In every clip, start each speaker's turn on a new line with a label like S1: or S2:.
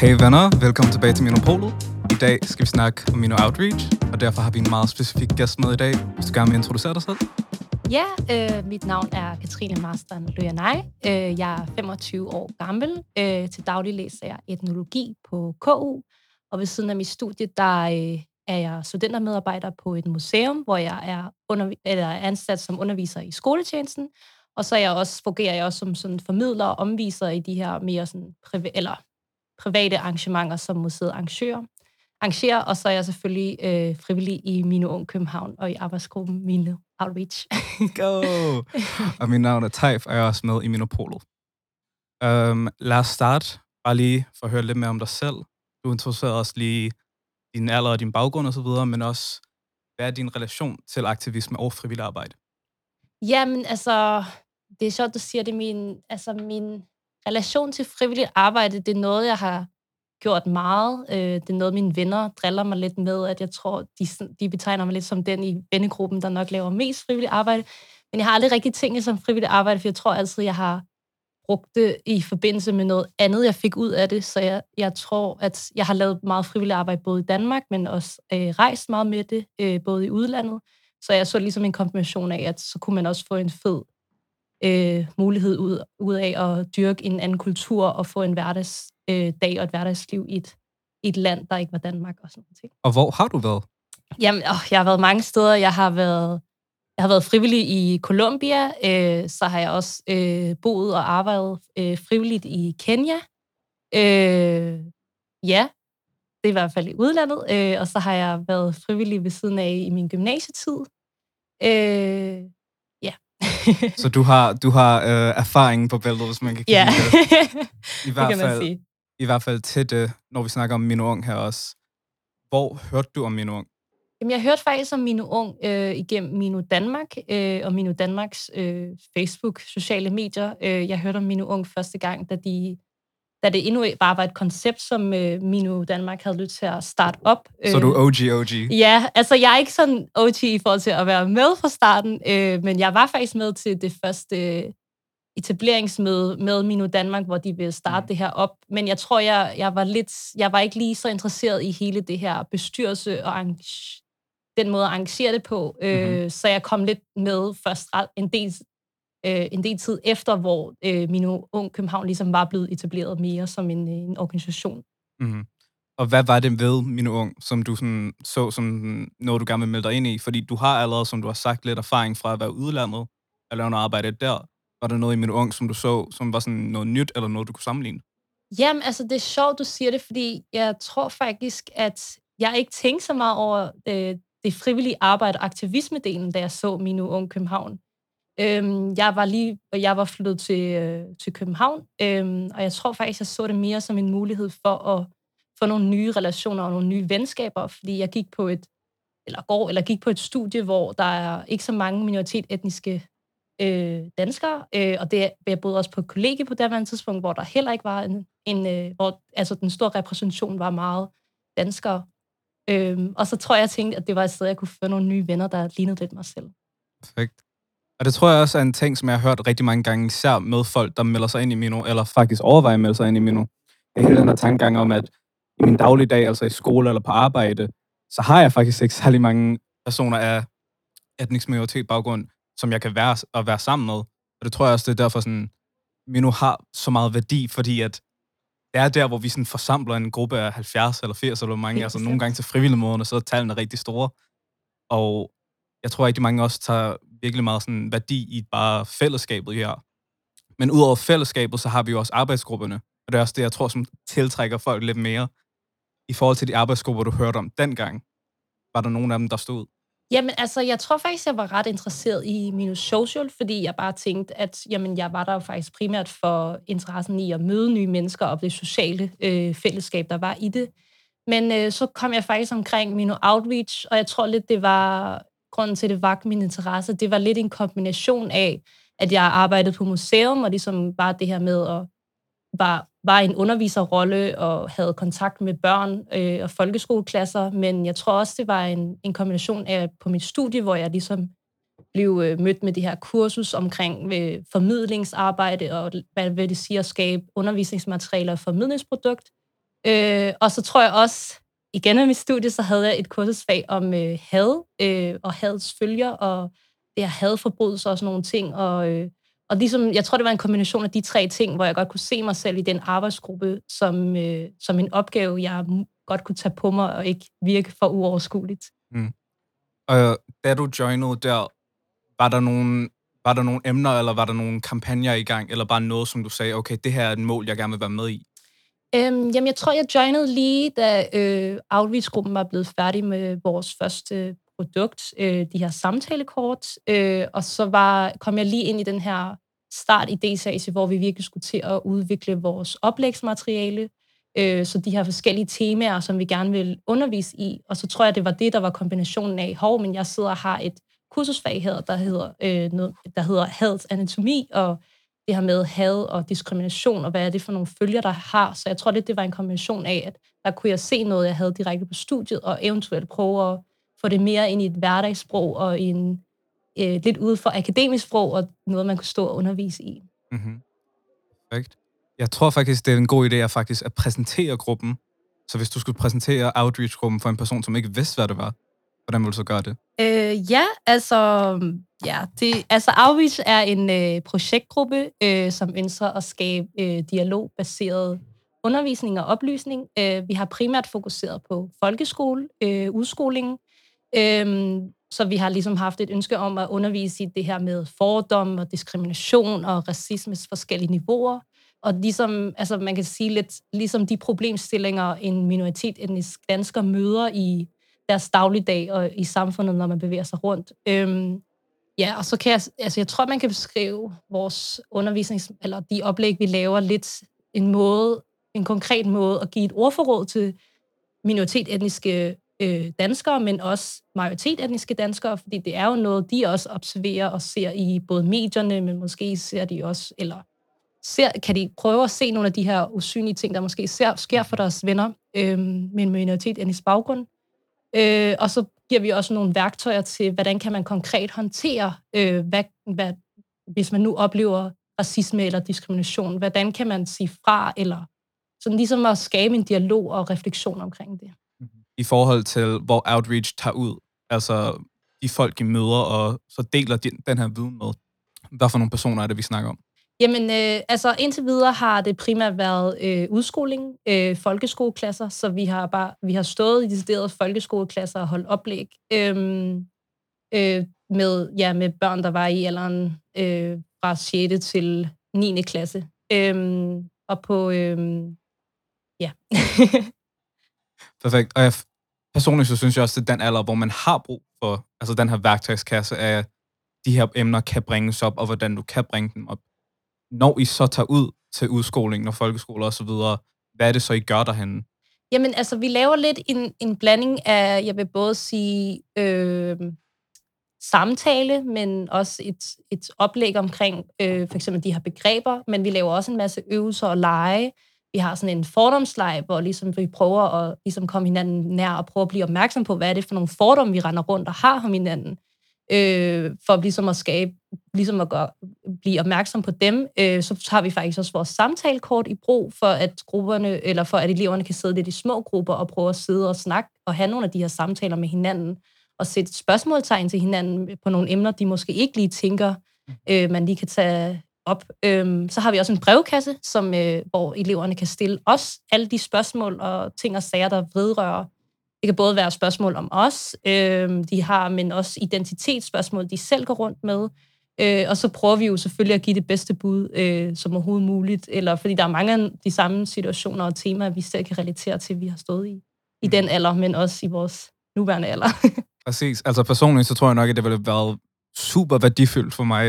S1: Hey venner, velkommen tilbage til Minopolet. I dag skal vi snakke om Mino Outreach, og derfor har vi en meget specifik gæst med i dag. Hvis du gerne vil introducere dig selv.
S2: Ja, øh, mit navn er Katrine Marstern Løjanaj. Øh, jeg er 25 år gammel. Øh, til daglig læser jeg etnologi på KU, og ved siden af mit studie, der øh, er jeg studentermedarbejder på et museum, hvor jeg er under, eller ansat som underviser i skoletjenesten, og så er jeg også, fungerer jeg også som sådan formidler og omviser i de her mere sådan priva- eller private arrangementer, som museet arrangerer. arrangerer og så er jeg selvfølgelig øh, frivillig i Mine Ung København og i arbejdsgruppen Mine Outreach.
S1: Go! og mit navn er Taif, og jeg er også med i Minopolet. Um, lad os starte bare lige for at høre lidt mere om dig selv. Du introducerede også lige din alder og din baggrund og så videre, men også, hvad er din relation til aktivisme og frivillig arbejde?
S2: Jamen, altså, det er sjovt, du siger det. Min, altså, min relation til frivilligt arbejde, det er noget, jeg har gjort meget. Øh, det er noget, mine venner driller mig lidt med, at jeg tror, de, de betegner mig lidt som den i vennegruppen, der nok laver mest frivilligt arbejde. Men jeg har aldrig rigtig tænkt som frivilligt arbejde, for jeg tror altid, jeg har brugt det i forbindelse med noget andet, jeg fik ud af det. Så jeg, jeg tror, at jeg har lavet meget frivilligt arbejde både i Danmark, men også øh, rejst meget med det, øh, både i udlandet. Så jeg så ligesom en kombination af, at så kunne man også få en fed øh, mulighed ud, ud af at dyrke en anden kultur og få en hverdagsdag øh, og et hverdagsliv i et, i et land, der ikke var Danmark og sådan noget.
S1: Og hvor har du været?
S2: Jamen, åh, jeg har været mange steder. Jeg har været, jeg har været frivillig i Colombia, øh, så har jeg også øh, boet og arbejdet øh, frivilligt i Kenya. Øh, ja, det er i hvert fald i udlandet. Øh, og så har jeg været frivillig ved siden af i min gymnasietid. Øh,
S1: så du har, du har øh, erfaring på bæltet, hvis man kan
S2: kalde
S1: ja.
S2: det.
S1: I hvert det fald, sige. I hvert fald til det, når vi snakker om Mino Ung her også. Hvor hørte du om Mino Ung?
S2: Jamen, jeg hørte faktisk om Mino Ung øh, igennem Mino Danmark øh, og Mino Danmarks øh, Facebook, sociale medier. Øh, jeg hørte om Mino Ung første gang, da de da det endnu bare var et koncept, som øh, Mino Danmark havde lyst til at starte op.
S1: Så du er OG OG?
S2: Ja, altså jeg er ikke sådan OG i forhold til at være med fra starten, øh, men jeg var faktisk med til det første etableringsmøde med Mino Danmark, hvor de ville starte mm. det her op. Men jeg tror, jeg, jeg var lidt, jeg var ikke lige så interesseret i hele det her bestyrelse og den måde at arrangere det på. Mm-hmm. så jeg kom lidt med først en del øh, en del tid efter, hvor øh, Mino Ung København ligesom var blevet etableret mere som en, en organisation.
S1: Mm-hmm. Og hvad var det ved Mino Ung, som du sådan, så som noget, du gerne vil melde dig ind i? Fordi du har allerede, som du har sagt, lidt erfaring fra at være udlandet, eller lave noget arbejde der. Var der noget i Mino Ung, som du så, som var sådan noget nyt, eller noget, du kunne sammenligne?
S2: Jamen, altså, det er sjovt, du siger det, fordi jeg tror faktisk, at jeg ikke tænkte så meget over det, øh, det frivillige arbejde og aktivisme-delen, da jeg så Mino Ung København. Øhm, jeg var lige, jeg var flyttet til, øh, til København, øhm, og jeg tror faktisk, jeg så det mere som en mulighed for at få nogle nye relationer og nogle nye venskaber, fordi jeg gik på et, eller går, eller gik på et studie, hvor der er ikke så mange minoritet-etniske øh, danskere, øh, og det, jeg boede også på et kollegie på det tidspunkt, hvor der heller ikke var en, en øh, hvor altså den store repræsentation var meget danskere. Øhm, og så tror jeg, jeg tænkte, at det var et sted, jeg kunne få nogle nye venner, der lignede lidt mig selv.
S1: Perfekt. Og det tror jeg også er en ting, som jeg har hørt rigtig mange gange, især med folk, der melder sig ind i Mino, eller faktisk overvejer at melde sig ind i Mino. Jeg hele den her tankegang om, at i min dagligdag, altså i skole eller på arbejde, så har jeg faktisk ikke særlig mange personer af etnisk minoritet baggrund, som jeg kan være og være sammen med. Og det tror jeg også, det er derfor, sådan, Mino har så meget værdi, fordi at det er der, hvor vi sådan forsamler en gruppe af 70 eller 80 eller mange, altså nogle gange til frivillige så er tallene rigtig store. Og jeg tror rigtig mange også tager virkelig meget sådan værdi i bare fællesskabet her. Men udover fællesskabet, så har vi jo også arbejdsgrupperne. Og det er også det, jeg tror, som tiltrækker folk lidt mere. I forhold til de arbejdsgrupper, du hørte om dengang, var der nogen af dem, der stod?
S2: Jamen, altså, jeg tror faktisk, jeg var ret interesseret i Minus Social, fordi jeg bare tænkte, at jamen, jeg var der jo faktisk primært for interessen i at møde nye mennesker og det sociale øh, fællesskab, der var i det. Men øh, så kom jeg faktisk omkring min Outreach, og jeg tror lidt, det var grunden til, at det vagt min interesse, det var lidt en kombination af, at jeg arbejdede på museum, og ligesom bare det her med at var, var en underviserrolle og havde kontakt med børn øh, og folkeskoleklasser, men jeg tror også, det var en, en kombination af på mit studie, hvor jeg ligesom blev øh, mødt med det her kursus omkring øh, formidlingsarbejde og hvad vil det sige at skabe undervisningsmaterialer og formidlingsprodukt. Øh, og så tror jeg også, igen af mit studie, så havde jeg et kursusfag om øh, had øh, og hadets følger, og det her hadforbrydelser og sådan nogle ting. Og, øh, og ligesom, jeg tror, det var en kombination af de tre ting, hvor jeg godt kunne se mig selv i den arbejdsgruppe som, øh, som en opgave, jeg godt kunne tage på mig og ikke virke for uoverskueligt. Mm.
S1: Og da du joinede der, var der nogle var der nogle emner, eller var der nogle kampagner i gang, eller bare noget, som du sagde, okay, det her er et mål, jeg gerne vil være med i?
S2: Øhm, jamen, jeg tror, jeg joinede lige, da øh, Outreach-gruppen var blevet færdig med vores første produkt, øh, de her samtalekort, øh, og så var, kom jeg lige ind i den her start idésage, hvor vi virkelig skulle til at udvikle vores oplægsmateriale, øh, så de her forskellige temaer, som vi gerne vil undervise i, og så tror jeg, det var det, der var kombinationen af, hov, men jeg sidder og har et kursusfag her, der hedder, øh, noget, der hedder Health anatomi, og det her med had og diskrimination, og hvad er det for nogle følger, der har. Så jeg tror lidt, det var en kombination af, at der kunne jeg se noget, jeg havde direkte på studiet, og eventuelt prøve at få det mere ind i et hverdagssprog, og i en, øh, lidt ude for akademisk sprog, og noget, man kunne stå og undervise i. Mm-hmm.
S1: Perfekt. Jeg tror faktisk, det er en god idé at faktisk at præsentere gruppen. Så hvis du skulle præsentere Outreach-gruppen for en person, som ikke vidste, hvad det var, Hvordan ville du så gøre det?
S2: Øh, ja, altså, ja, det, altså Outreach er en øh, projektgruppe, øh, som ønsker at skabe øh, dialogbaseret undervisning og oplysning. Øh, vi har primært fokuseret på folkeskole, øh, udskoling, øh, så vi har ligesom haft et ønske om at undervise i det her med fordom og diskrimination og racismes forskellige niveauer. Og ligesom, altså man kan sige lidt, ligesom de problemstillinger, en minoritet etnisk dansker møder i deres dagligdag og i samfundet, når man bevæger sig rundt. Øhm, ja, og så kan jeg, altså jeg tror, man kan beskrive vores undervisning, eller de oplæg, vi laver, lidt en måde, en konkret måde at give et ordforråd til minoritet-etniske øh, danskere, men også majoritet-etniske danskere, fordi det er jo noget, de også observerer og ser i både medierne, men måske ser de også, eller ser, kan de prøve at se nogle af de her usynlige ting, der måske ser, sker for deres venner øh, med en minoritet-etnisk baggrund. Øh, og så giver vi også nogle værktøjer til, hvordan kan man konkret håndtere, øh, hvad, hvad, hvis man nu oplever racisme eller diskrimination, hvordan kan man sige fra, eller sådan ligesom at skabe en dialog og refleksion omkring det. Mm-hmm.
S1: I forhold til, hvor Outreach tager ud, altså de folk, I møder, og så deler de, den her viden med, hvad for nogle personer er det, vi snakker om?
S2: Jamen, øh, altså indtil videre har det primært været øh, udskoling, øh, folkeskoleklasser, så vi har bare vi har stået i deciderede folkeskoleklasser og holdt oplæg øh, øh, med, ja, med børn, der var i alderen øh, fra 6. til 9. klasse. Øh, og på, øh, ja.
S1: Perfekt. Og jeg, personligt så synes jeg også, at den alder, hvor man har brug for altså den her værktøjskasse af, de her emner kan bringes op, og hvordan du kan bringe dem op når I så tager ud til udskolingen og folkeskoler og så videre, hvad er det så, I gør derhen?
S2: Jamen, altså, vi laver lidt en, en blanding af, jeg vil både sige, øh, samtale, men også et, et oplæg omkring øh, for eksempel de her begreber, men vi laver også en masse øvelser og lege. Vi har sådan en fordomsleg, hvor ligesom vi prøver at ligesom komme hinanden nær og prøve at blive opmærksom på, hvad er det for nogle fordomme, vi render rundt og har om hinanden øh, for ligesom at skabe, ligesom at gøre, blive opmærksom på dem, øh, så har vi faktisk også vores samtalekort i brug, for at grupperne, eller for at eleverne kan sidde lidt i små grupper og prøve at sidde og snakke og have nogle af de her samtaler med hinanden, og sætte spørgsmålstegn til hinanden på nogle emner, de måske ikke lige tænker, øh, man lige kan tage op. Øhm, så har vi også en brevkasse, som, øh, hvor eleverne kan stille os alle de spørgsmål og ting og sager, der vedrører det kan både være spørgsmål om os, øh, de har, men også identitetsspørgsmål, de selv går rundt med. Øh, og så prøver vi jo selvfølgelig at give det bedste bud øh, som overhovedet muligt, eller fordi der er mange af de samme situationer og temaer, vi selv kan relatere til, vi har stået i, i mm. den alder, men også i vores nuværende alder.
S1: Præcis. Altså personligt, så tror jeg nok, at det ville have været super værdifuldt for mig,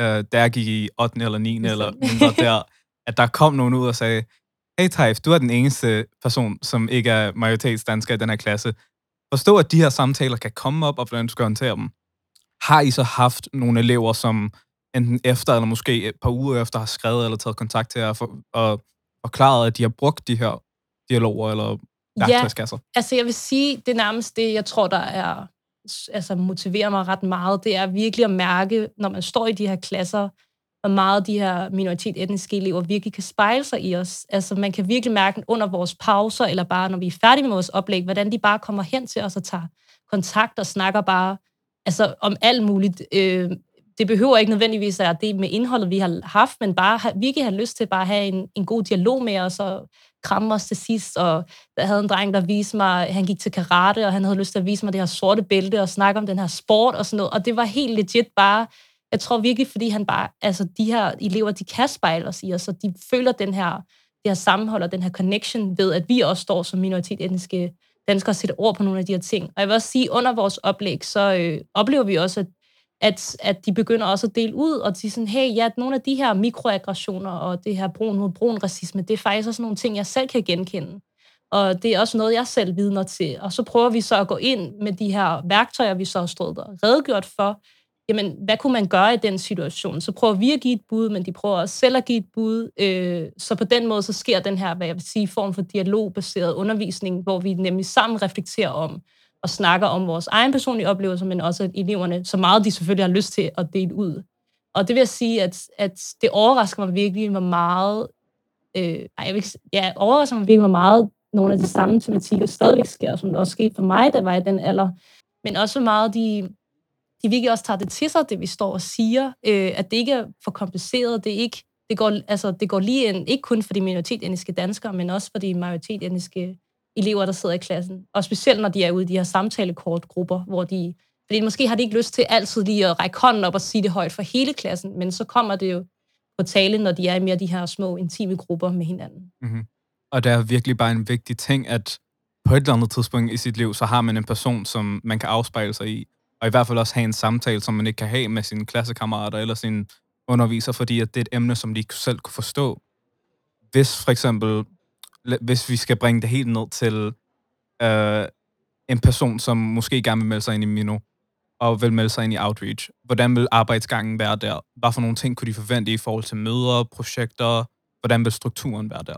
S1: øh, da jeg gik i 8. eller 9. eller mindre der, at der kom nogen ud og sagde, hey Taif, du er den eneste person, som ikke er majoritetsdansker i den her klasse. Forstå, at de her samtaler kan komme op, og hvordan du skal håndtere dem. Har I så haft nogle elever, som enten efter, eller måske et par uger efter, har skrevet eller taget kontakt til jer for, og forklaret, at de har brugt de her dialoger eller værktøjskasser?
S2: Ja, altså jeg vil sige, det er nærmest det, jeg tror, der er altså motiverer mig ret meget, det er virkelig at mærke, når man står i de her klasser, hvor meget de her minoritet etniske elever virkelig kan spejle sig i os. Altså man kan virkelig mærke under vores pauser, eller bare når vi er færdige med vores oplæg, hvordan de bare kommer hen til os og tager kontakt og snakker bare altså, om alt muligt. Øh, det behøver ikke nødvendigvis at det med indholdet, vi har haft, men bare vi kan have lyst til bare at have en, en god dialog med os og kramme os til sidst. Og der havde en dreng, der viste mig, han gik til karate, og han havde lyst til at vise mig det her sorte bælte og snakke om den her sport og sådan noget. Og det var helt legit bare, jeg tror virkelig, fordi han bare, altså de her elever, de kan spejle os i os, og de føler den her, det her sammenhold og den her connection ved, at vi også står som minoritet etniske danskere sætte ord på nogle af de her ting. Og jeg vil også sige, under vores oplæg, så øh, oplever vi også, at at, at de begynder også at dele ud, og de sådan, hey, ja, nogle af de her mikroaggressioner og det her brun mod brun racisme, det er faktisk også nogle ting, jeg selv kan genkende. Og det er også noget, jeg selv vidner til. Og så prøver vi så at gå ind med de her værktøjer, vi så har stået og redegjort for. Jamen, hvad kunne man gøre i den situation? Så prøver vi at give et bud, men de prøver også selv at give et bud. Øh, så på den måde, så sker den her, hvad jeg vil sige, form for dialogbaseret undervisning, hvor vi nemlig sammen reflekterer om, og snakker om vores egen personlige oplevelser, men også eleverne, så meget de selvfølgelig har lyst til at dele ud. Og det vil jeg sige, at, at det overrasker mig virkelig, hvor meget, øh, ej, jeg vil, ja, overrasker mig virkelig, hvor meget nogle af de samme tematikker stadigvæk sker, som det også skete for mig, der var i den alder. Men også hvor meget de, de virkelig også tager det til sig, det vi står og siger, øh, at det ikke er for kompliceret, det er ikke, det går, altså, det går lige ind, ikke kun for de minoritetsetniske danskere, men også for de majoritetsetniske elever, der sidder i klassen. Og specielt, når de er ude i de her samtalekortgrupper, hvor de... Fordi måske har de ikke lyst til altid lige at række hånden op og sige det højt for hele klassen, men så kommer det jo på tale, når de er i mere de her små, intime grupper med hinanden.
S1: Mm-hmm. Og det er virkelig bare en vigtig ting, at på et eller andet tidspunkt i sit liv, så har man en person, som man kan afspejle sig i, og i hvert fald også have en samtale, som man ikke kan have med sine klassekammerater eller sine underviser, fordi at det er et emne, som de ikke selv kunne forstå. Hvis for eksempel hvis vi skal bringe det helt ned til øh, en person, som måske gerne vil melde sig ind i Mino, og vil melde sig ind i Outreach, hvordan vil arbejdsgangen være der? Hvad for nogle ting kunne de forvente i forhold til møder, projekter? Hvordan vil strukturen være der?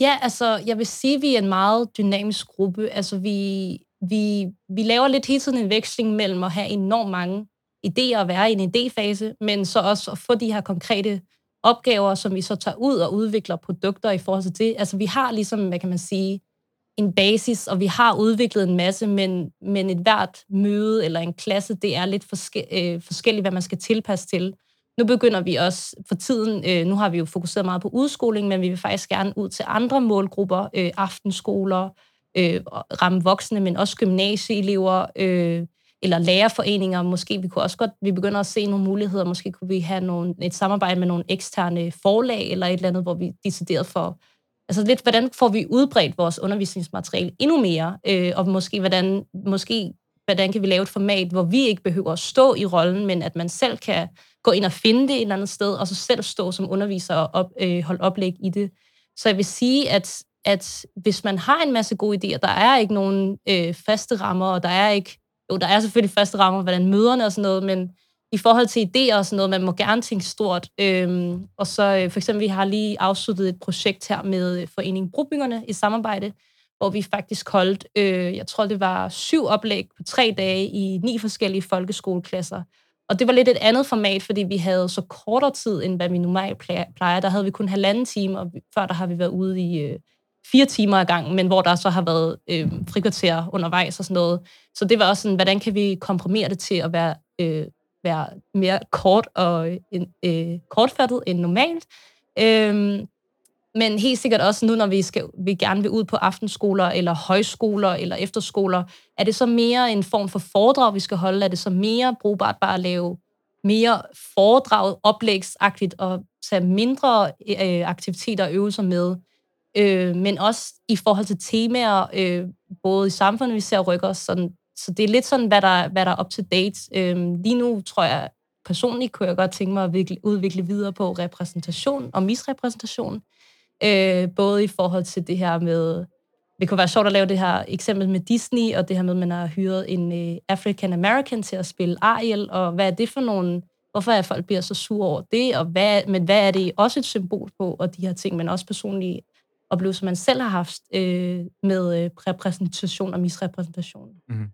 S2: Ja, altså, jeg vil sige, at vi er en meget dynamisk gruppe. Altså, vi, vi, vi laver lidt hele tiden en veksling mellem at have enormt mange idéer og være i en idéfase, men så også at få de her konkrete opgaver, som vi så tager ud og udvikler produkter i forhold til det. Altså vi har ligesom, hvad kan man sige, en basis, og vi har udviklet en masse, men, men et hvert møde eller en klasse, det er lidt forske, øh, forskelligt, hvad man skal tilpasse til. Nu begynder vi også for tiden, øh, nu har vi jo fokuseret meget på udskoling, men vi vil faktisk gerne ud til andre målgrupper, øh, aftenskoler, øh, ramme voksne, men også gymnasieelever, øh, eller lærerforeninger. Måske vi kunne også godt, vi begynder at se nogle muligheder. Måske kunne vi have nogle, et samarbejde med nogle eksterne forlag, eller et eller andet, hvor vi decideret for Altså lidt, hvordan får vi udbredt vores undervisningsmateriale endnu mere, øh, og måske hvordan, måske hvordan kan vi lave et format, hvor vi ikke behøver at stå i rollen, men at man selv kan gå ind og finde det et eller andet sted, og så selv stå som underviser og op, øh, holde oplæg i det. Så jeg vil sige, at, at hvis man har en masse gode idéer, der er ikke nogen øh, faste rammer, og der er ikke jo, der er selvfølgelig faste rammer, hvordan møderne og sådan noget, men i forhold til idéer og sådan noget, man må gerne tænke stort. Øhm, og så øh, for eksempel, vi har lige afsluttet et projekt her med øh, Foreningen Brobyggerne i samarbejde, hvor vi faktisk holdt, øh, jeg tror det var syv oplæg på tre dage i ni forskellige folkeskoleklasser. Og det var lidt et andet format, fordi vi havde så kortere tid, end hvad vi normalt plejer. Der havde vi kun halvanden time, og før der har vi været ude i øh, fire timer ad gangen, men hvor der så har været øh, frikvarter undervejs og sådan noget. Så det var også sådan, hvordan kan vi komprimere det til at være, øh, være mere kort og øh, øh kortfattet end normalt. Øh, men helt sikkert også nu, når vi, skal, vi gerne vil ud på aftenskoler, eller højskoler, eller efterskoler, er det så mere en form for foredrag, vi skal holde? Er det så mere brugbart bare at lave mere foredrag, oplægsagtigt, og tage mindre øh, aktiviteter og øvelser med? Øh, men også i forhold til temaer, øh, både i samfundet, vi ser rykker sådan, så det er lidt sådan, hvad der, hvad der er up to date. Øh, lige nu tror jeg, personligt kunne jeg godt tænke mig at vikle, udvikle videre på repræsentation og misrepræsentation. Øh, både i forhold til det her med, det kunne være sjovt at lave det her eksempel med Disney, og det her med, at man har hyret en øh, African American til at spille Ariel, og hvad er det for nogle, hvorfor er folk bliver så sure over det, og hvad, men hvad er det også et symbol på, og de her ting, men også personlige oplevelser, man selv har haft øh, med øh, repræsentation og misrepræsentation.
S1: Mm.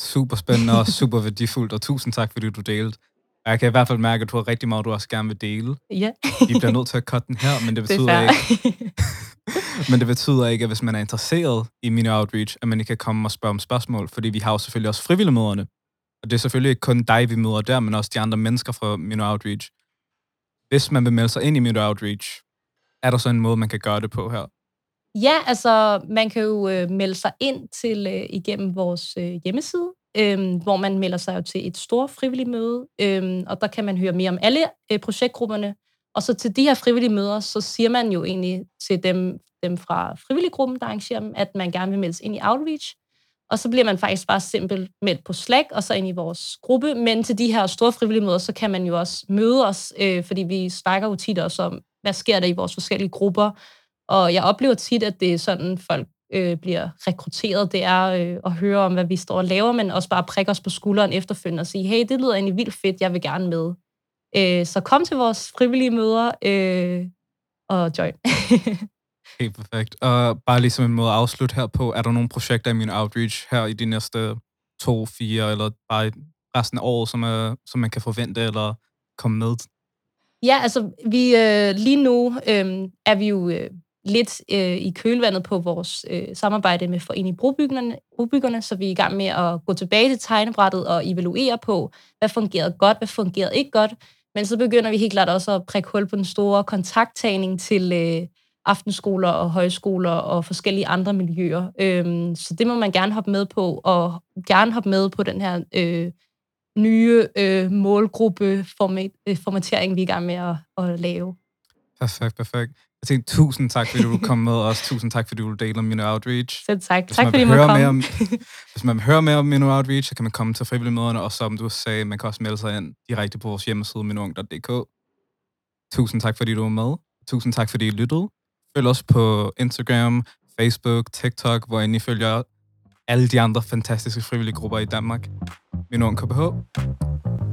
S1: Super spændende og super værdifuldt, og tusind tak, fordi du delte. Jeg kan i hvert fald mærke, at du har rigtig meget, du også gerne vil dele.
S2: Ja.
S1: Vi bliver nødt til at cutte den her, men det
S2: Det er
S1: betyder
S2: fair.
S1: ikke, men det betyder ikke, at hvis man er interesseret i Mino Outreach, at man ikke kan komme og spørge om spørgsmål, fordi vi har jo selvfølgelig også frivillige møderne. Og det er selvfølgelig ikke kun dig, vi møder der, men også de andre mennesker fra Mino Outreach. Hvis man vil melde sig ind i Mino Outreach, er der så en måde, man kan gøre det på her?
S2: Ja, altså man kan jo øh, melde sig ind til øh, igennem vores øh, hjemmeside, øh, hvor man melder sig jo til et stort frivilligt møde, øh, og der kan man høre mere om alle øh, projektgrupperne. Og så til de her frivillige møder, så siger man jo egentlig til dem, dem fra frivilliggruppen, der arrangerer dem, at man gerne vil melde sig ind i Outreach. Og så bliver man faktisk bare simpelt meldt på Slack, og så ind i vores gruppe. Men til de her store frivillige møder, så kan man jo også møde os, øh, fordi vi snakker jo tit også om, hvad sker der i vores forskellige grupper, og jeg oplever tit, at det er sådan, folk øh, bliver rekrutteret. Det er øh, at høre om, hvad vi står og laver, men også bare prikke os på skulderen efterfølgende og sige, hey, det lyder egentlig vildt fedt, jeg vil gerne med. Øh, så kom til vores frivillige møder øh, og join.
S1: Helt perfekt. Og bare ligesom en måde at afslutte her på, er der nogle projekter i min outreach her i de næste to, fire, eller bare i resten af året, som, er, som man kan forvente eller komme med?
S2: Ja, altså vi øh, lige nu øh, er vi jo øh, lidt øh, i kølvandet på vores øh, samarbejde med Forening Brobyggerne, Brobyggerne, så vi er i gang med at gå tilbage til tegnebrættet og evaluere på, hvad fungerede godt, hvad fungerede ikke godt. Men så begynder vi helt klart også at prikke hul på den store kontakttagning til øh, aftenskoler og højskoler og forskellige andre miljøer. Øhm, så det må man gerne hoppe med på, og gerne hoppe med på den her øh, nye øh, målgruppe format, øh, formatering, vi er i gang med at, at lave.
S1: Perfekt, perfekt. Jeg tænkte, tusind tak, fordi du kom med os. Tusind tak, fordi du deler min outreach.
S2: Selv tak.
S1: Hvis
S2: tak
S1: man
S2: fordi
S1: høre
S2: komme.
S1: mere om- Hvis man vil høre mere om Mino Outreach, så kan man komme til frivillige møderne, og som du sagde, man kan også melde sig ind direkte på vores hjemmeside, minung.dk. Tusind tak, fordi du var med. Tusind tak, fordi I lyttede. Følg os på Instagram, Facebook, TikTok, hvor I følger alle de andre fantastiske frivillige grupper i Danmark. Minung KBH.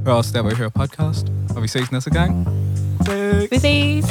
S1: Hør os der, hvor I hører podcast, og vi ses næste gang.
S2: Vi ses!